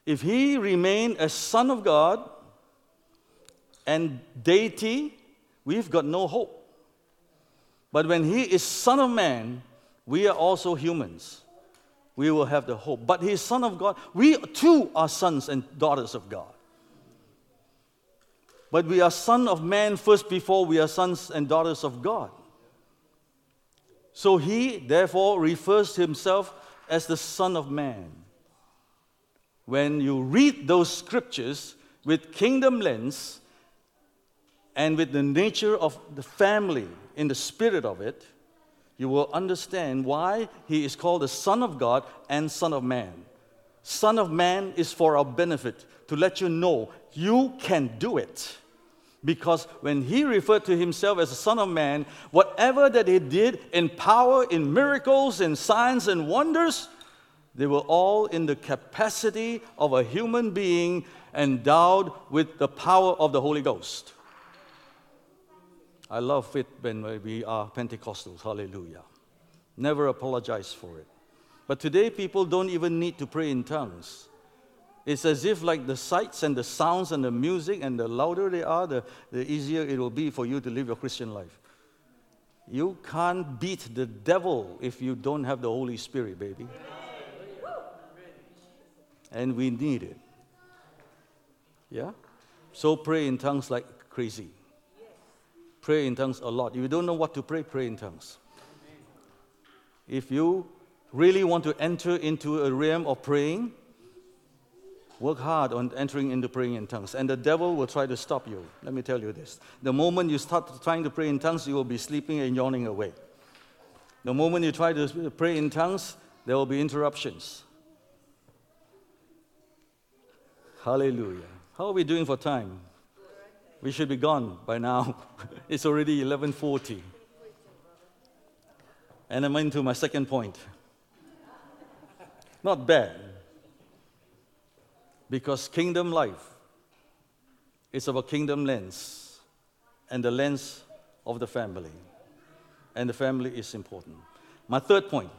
If he remained as Son of God, and deity, we've got no hope. But when he is Son of Man, we are also humans. We will have the hope. But he is Son of God. We too are sons and daughters of God. But we are Son of Man first before we are sons and daughters of God. So he, therefore, refers to himself as the Son of Man. When you read those scriptures with kingdom lens, and with the nature of the family in the spirit of it, you will understand why he is called the Son of God and Son of Man. Son of Man is for our benefit, to let you know you can do it. Because when he referred to himself as the Son of Man, whatever that he did in power, in miracles, in signs and wonders, they were all in the capacity of a human being endowed with the power of the Holy Ghost. I love it when we are Pentecostals. Hallelujah. Never apologize for it. But today, people don't even need to pray in tongues. It's as if, like the sights and the sounds and the music, and the louder they are, the, the easier it will be for you to live your Christian life. You can't beat the devil if you don't have the Holy Spirit, baby. And we need it. Yeah? So pray in tongues like crazy. Pray in tongues a lot. If you don't know what to pray, pray in tongues. If you really want to enter into a realm of praying, work hard on entering into praying in tongues. And the devil will try to stop you. Let me tell you this. The moment you start trying to pray in tongues, you will be sleeping and yawning away. The moment you try to pray in tongues, there will be interruptions. Hallelujah. How are we doing for time? We should be gone by now. it's already 11:40. And I'm into my second point. Not bad. Because kingdom life is about kingdom lens and the lens of the family. And the family is important. My third point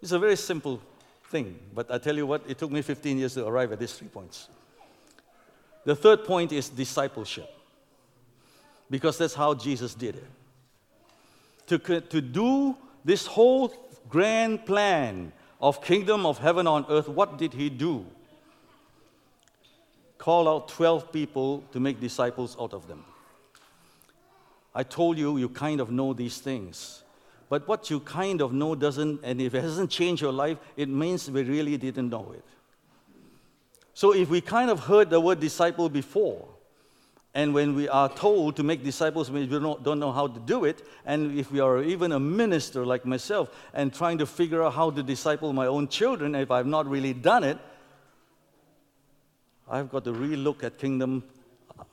is a very simple thing, but I tell you what, it took me 15 years to arrive at these three points. The third point is discipleship, because that's how Jesus did it. To, to do this whole grand plan of kingdom of heaven on earth, what did he do? Call out 12 people to make disciples out of them. I told you, you kind of know these things. But what you kind of know doesn't, and if it hasn't changed your life, it means we really didn't know it. So if we kind of heard the word disciple before, And when we are told to make disciples, we don't, know how to do it. And if we are even a minister like myself and trying to figure out how to disciple my own children, if I've not really done it, I've got to relook at kingdom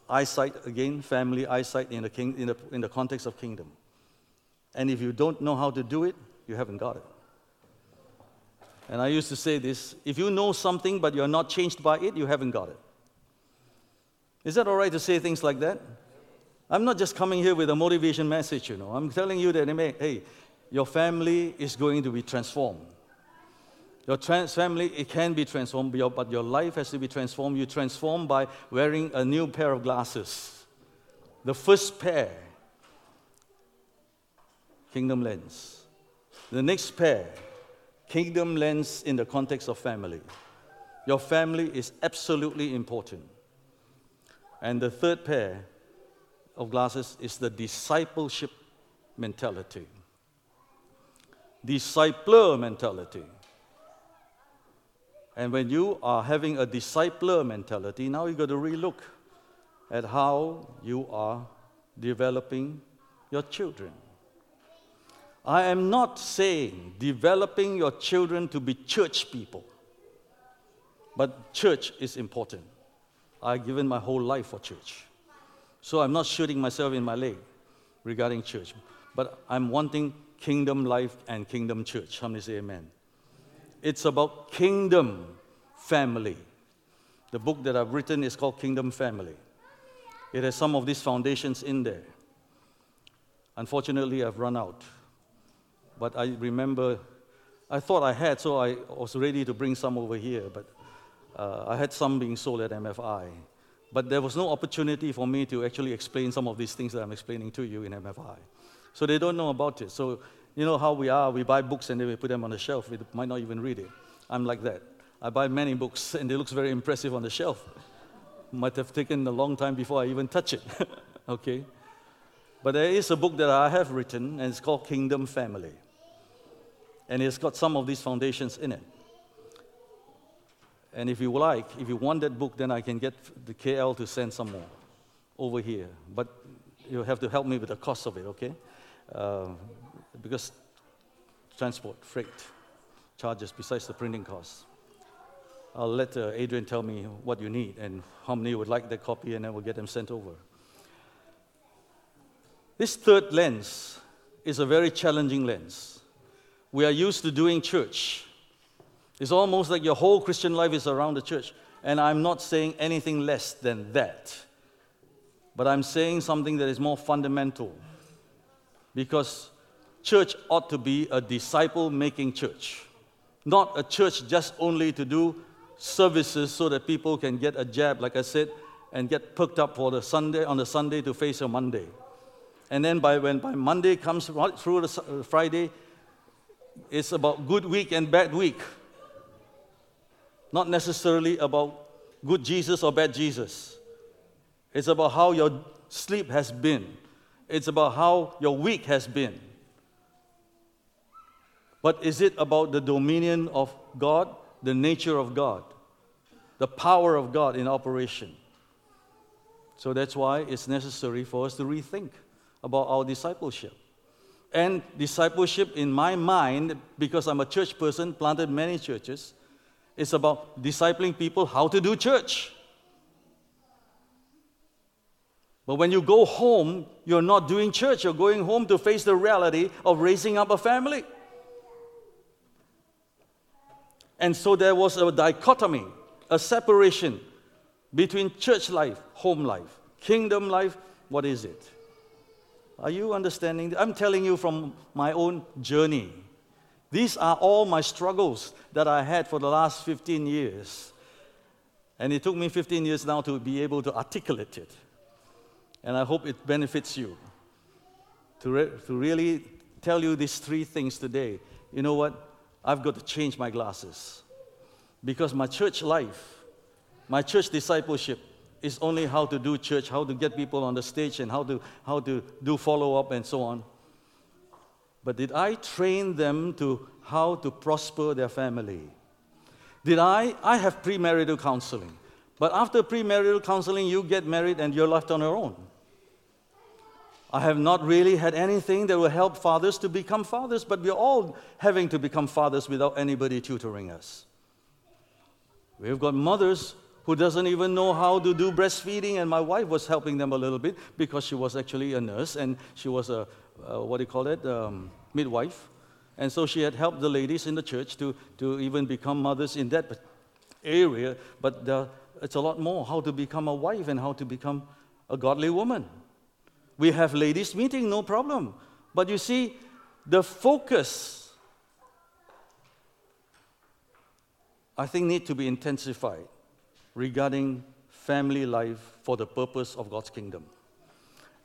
eyesight again, family eyesight in the, king, in, the, in the context of kingdom. And if you don't know how to do it, you haven't got it. And I used to say this if you know something but you're not changed by it, you haven't got it. Is that all right to say things like that? I'm not just coming here with a motivation message, you know. I'm telling you that, hey, your family is going to be transformed. Your trans- family, it can be transformed, but your life has to be transformed. You transform by wearing a new pair of glasses. The first pair, kingdom lens. The next pair, kingdom lens in the context of family. Your family is absolutely important. And the third pair of glasses is the discipleship mentality. Discipler mentality. And when you are having a discipler mentality, now you've got to relook at how you are developing your children. I am not saying developing your children to be church people, but church is important. I've given my whole life for church. So I'm not shooting myself in my leg regarding church, but I'm wanting kingdom life and kingdom church. How many say amen? It's about kingdom family. The book that I've written is called Kingdom Family. It has some of these foundations in there. Unfortunately, I've run out. But I remember, I thought I had, so I was ready to bring some over here, but uh, I had some being sold at MFI. But there was no opportunity for me to actually explain some of these things that I'm explaining to you in MFI. So they don't know about it. So, you know how we are, we buy books and then we put them on the shelf. We might not even read it. I'm like that. I buy many books and it looks very impressive on the shelf. Might have taken a long time before I even touch it. okay? But there is a book that I have written and it's called Kingdom Family and it's got some of these foundations in it. And if you like, if you want that book, then I can get the KL to send some more over here. But you have to help me with the cost of it, okay? Uh, because transport, freight, charges besides the printing costs. I'll let uh, Adrian tell me what you need and how many would like that copy, and then we'll get them sent over. This third lens is a very challenging lens we are used to doing church. It's almost like your whole Christian life is around the church. And I'm not saying anything less than that. But I'm saying something that is more fundamental. Because church ought to be a disciple making church, not a church just only to do services so that people can get a jab, like I said, and get perked up for the Sunday on the Sunday to face a Monday. And then by when by Monday comes right through the uh, Friday, it's about good week and bad week. Not necessarily about good Jesus or bad Jesus. It's about how your sleep has been. It's about how your week has been. But is it about the dominion of God, the nature of God, the power of God in operation? So that's why it's necessary for us to rethink about our discipleship. And discipleship, in my mind, because I'm a church person, planted many churches, is about discipling people how to do church. But when you go home, you're not doing church. You're going home to face the reality of raising up a family. And so there was a dichotomy, a separation between church life, home life, kingdom life. What is it? Are you understanding? I'm telling you from my own journey. These are all my struggles that I had for the last 15 years. And it took me 15 years now to be able to articulate it. And I hope it benefits you to, re- to really tell you these three things today. You know what? I've got to change my glasses. Because my church life, my church discipleship, is only how to do church, how to get people on the stage, and how to, how to do follow up and so on. But did I train them to how to prosper their family? Did I? I have premarital counseling. But after premarital counseling, you get married and you're left on your own. I have not really had anything that will help fathers to become fathers, but we're all having to become fathers without anybody tutoring us. We've got mothers who doesn't even know how to do breastfeeding, and my wife was helping them a little bit because she was actually a nurse and she was a, what do you call it, um, midwife. And so she had helped the ladies in the church to, to even become mothers in that area, but the, it's a lot more how to become a wife and how to become a godly woman. We have ladies' meeting, no problem. But you see, the focus, I think, need to be intensified regarding family life for the purpose of God's kingdom.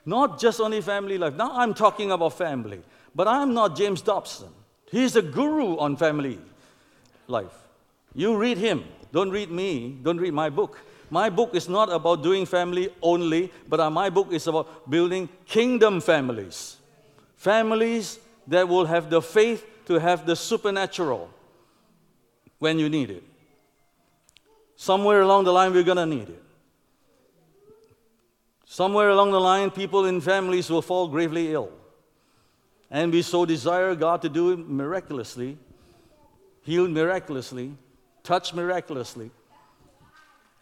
Not just only family life. Now I'm talking about family, but I'm not James Dobson. He's a guru on family life. You read him. Don't read me. Don't read my book. My book is not about doing family only, but uh, my book is about building kingdom families. Families that will have the faith to have the supernatural when you need it. Somewhere along the line, we're going to need it. Somewhere along the line, people in families will fall gravely ill. And we so desire God to do it miraculously, heal miraculously, touch miraculously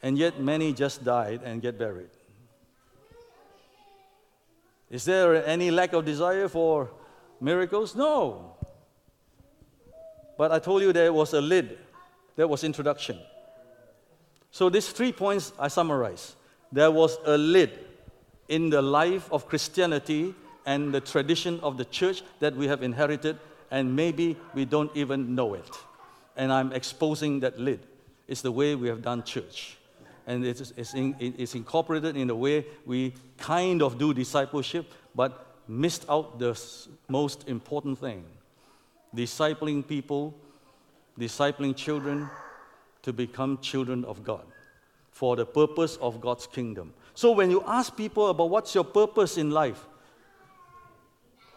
and yet many just died and get buried. Is there any lack of desire for miracles? No. But I told you there was a lid. There was introduction. So these three points I summarize. There was a lid in the life of Christianity and the tradition of the church that we have inherited, and maybe we don't even know it. And I'm exposing that lid. It's the way we have done church and it's, it's, in, it's incorporated in the way we kind of do discipleship, but missed out the most important thing discipling people, discipling children to become children of God for the purpose of God's kingdom. So when you ask people about what's your purpose in life,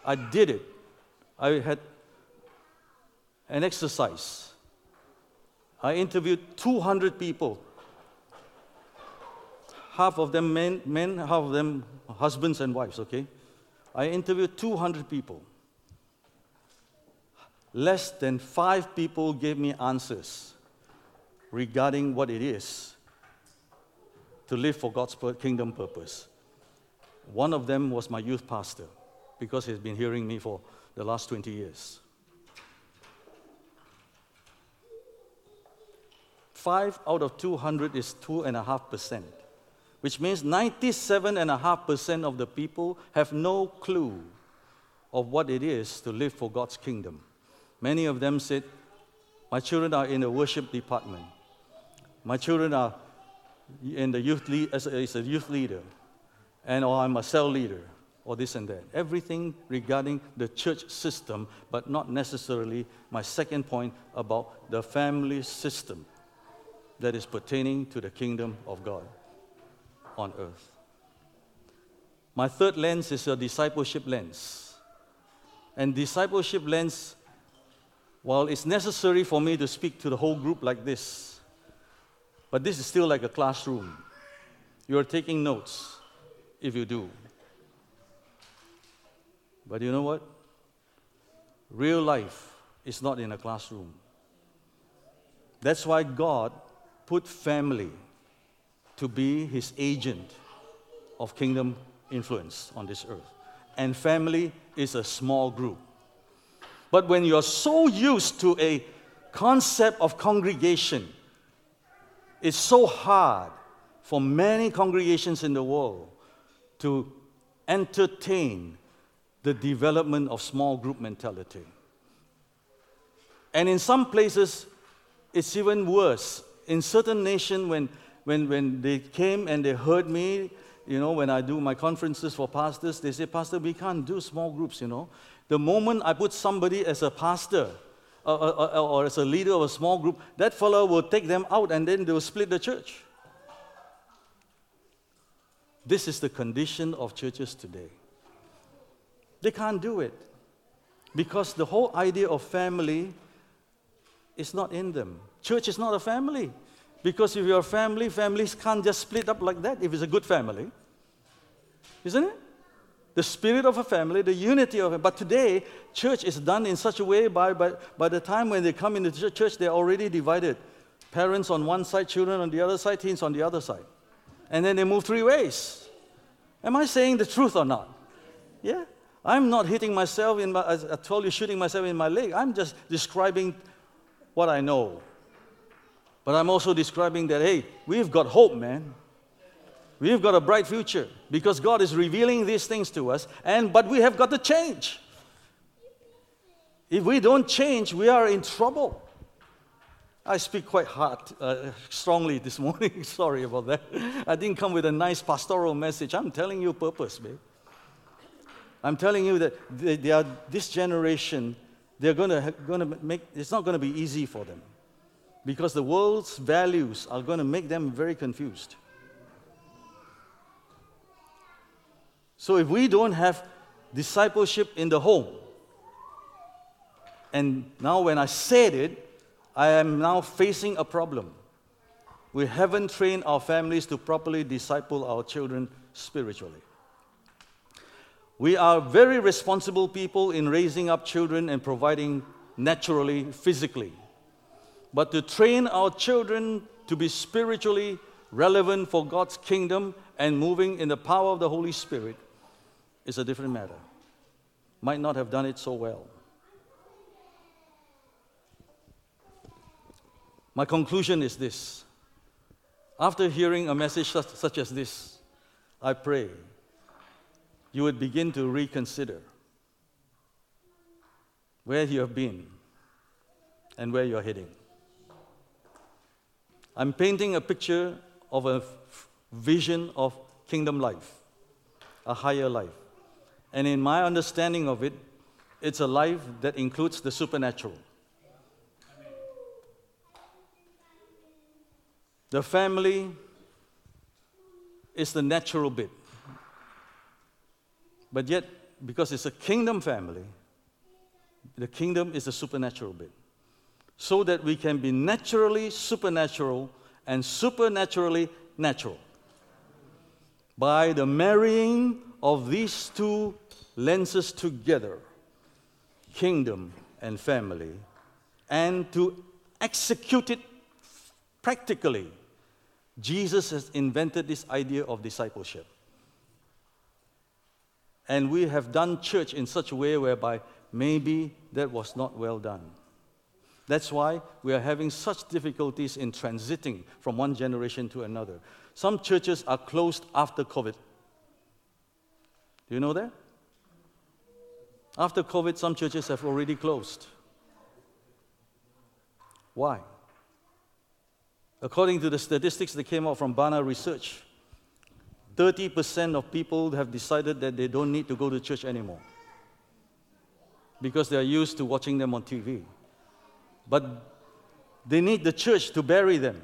I did it. I had an exercise. I interviewed 200 people half of them men, men, half of them husbands and wives, okay? I interviewed 200 people. Less than five people gave me answers regarding what it is to live for God's kingdom purpose. One of them was my youth pastor because he's been hearing me for the last 20 years. Five out of 200 is 2.5% which means 97.5% of the people have no clue of what it is to live for God's kingdom. Many of them said, My children are in the worship department. My children are in the youth lead, as, as a youth leader, and or I'm a cell leader, or this and that. Everything regarding the church system, but not necessarily my second point about the family system that is pertaining to the kingdom of God on earth. My third lens is a discipleship lens. And discipleship lens, while it's necessary for me to speak to the whole group like this, but this is still like a classroom. You're taking notes if you do. But you know what? Real life is not in a classroom. That's why God put family to be his agent of kingdom influence on this earth. And family is a small group. But when you're so used to a concept of congregation, it's so hard for many congregations in the world to entertain the development of small group mentality. And in some places, it's even worse. In certain nations, when when, when they came and they heard me, you know, when I do my conferences for pastors, they say, Pastor, we can't do small groups, you know. The moment I put somebody as a pastor or, or, or as a leader of a small group, that fellow will take them out and then they will split the church. This is the condition of churches today. They can't do it because the whole idea of family is not in them. Church is not a family. Because if you're a family, families can't just split up like that if it's a good family. Isn't it? The spirit of a family, the unity of it. But today, church is done in such a way by, by, by the time when they come into church, they're already divided. Parents on one side, children on the other side, teens on the other side. And then they move three ways. Am I saying the truth or not? Yeah. I'm not hitting myself in my, I told you, shooting myself in my leg. I'm just describing what I know. But I'm also describing that, hey, we've got hope, man. We've got a bright future because God is revealing these things to us, and but we have got to change. If we don't change, we are in trouble. I speak quite hard, uh, strongly this morning. Sorry about that. I didn't come with a nice pastoral message. I'm telling you purpose, babe. I'm telling you that they, they are, this generation, they're going to make, it's not to be easy for them because the world's values are to make them very confused. So if we don't have discipleship in the home, and now when I said it, I am now facing a problem. We haven't trained our families to properly disciple our children spiritually. We are very responsible people in raising up children and providing naturally, physically. But to train our children to be spiritually relevant for God's kingdom and moving in the power of the Holy Spirit is a different matter. Might not have done it so well. My conclusion is this. After hearing a message such, such as this, I pray you would begin to reconsider where you have been and where you're heading. I'm painting a picture of a vision of kingdom life, a higher life. And in my understanding of it, it's a life that includes the supernatural. The family is the natural bit. But yet, because it's a kingdom family, the kingdom is the supernatural bit. So that we can be naturally supernatural and supernaturally natural. By the marrying of these two lenses together kingdom and family and to execute it practically. Jesus has invented this idea of discipleship. And we have done church in such a way whereby maybe that was not well done. That's why we are having such difficulties in transiting from one generation to another. Some churches are closed after COVID. Do you know that? After COVID, some churches have already closed. Why? According to the statistics that came out from Barna Research, 30% of people have decided that they don't need to go to church anymore because they are used to watching them on TV. But they need the church to bury them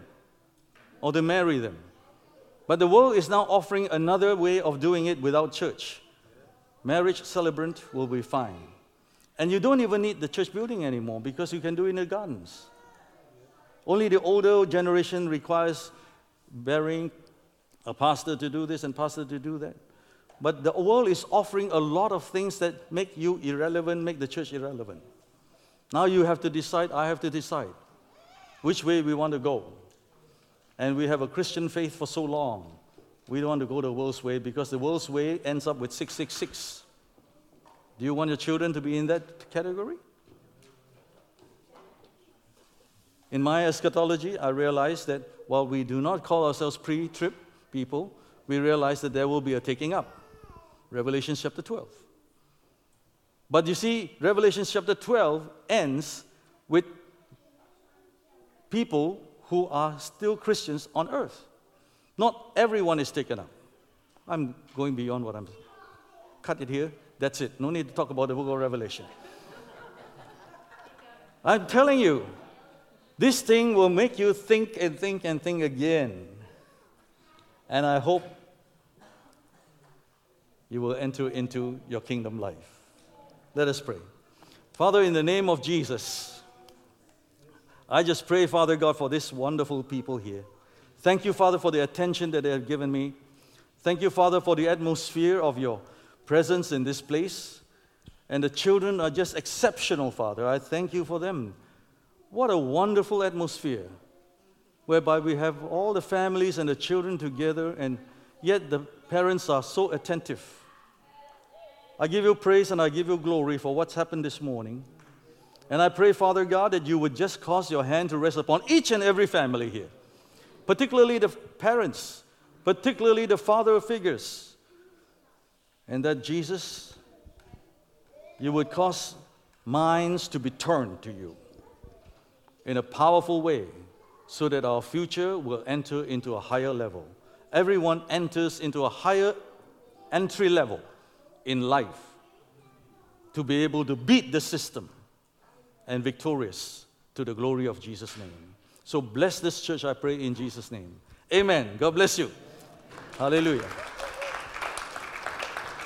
or to marry them. But the world is now offering another way of doing it without church marriage celebrant will be fine. And you don't even need the church building anymore because you can do it in the gardens. Only the older generation requires burying a pastor to do this and pastor to do that. But the world is offering a lot of things that make you irrelevant, make the church irrelevant. Now you have to decide, I have to decide which way we want to go. And we have a Christian faith for so long. We don't want to go the world's way because the world's way ends up with 666. Do you want your children to be in that category? In my eschatology, I realize that while we do not call ourselves pre trib people, we realize that there will be a taking up. Revelation chapter 12. But you see, Revelation chapter 12 ends with people who are still Christians on earth. Not everyone is taken up. I'm going beyond what I'm. Cut it here. That's it. No need to talk about the book of Revelation. I'm telling you, this thing will make you think and think and think again. And I hope you will enter into your kingdom life. Let us pray. Father, in the name of Jesus, I just pray, Father God, for this wonderful people here. Thank you, Father, for the attention that they have given me. Thank you, Father, for the atmosphere of your presence in this place. And the children are just exceptional, Father. I thank you for them. What a wonderful atmosphere whereby we have all the families and the children together, and yet the parents are so attentive. I give you praise and I give you glory for what's happened this morning. And I pray, Father God, that you would just cause your hand to rest upon each and every family here, particularly the parents, particularly the father figures, and that Jesus, you would cause minds to be turned to you in a powerful way so that our future will enter into a higher level. Everyone enters into a higher entry level in life to be able to beat the system and victorious to the glory of Jesus' name. So bless this church, I pray, in Jesus' name. Amen. God bless you. Hallelujah.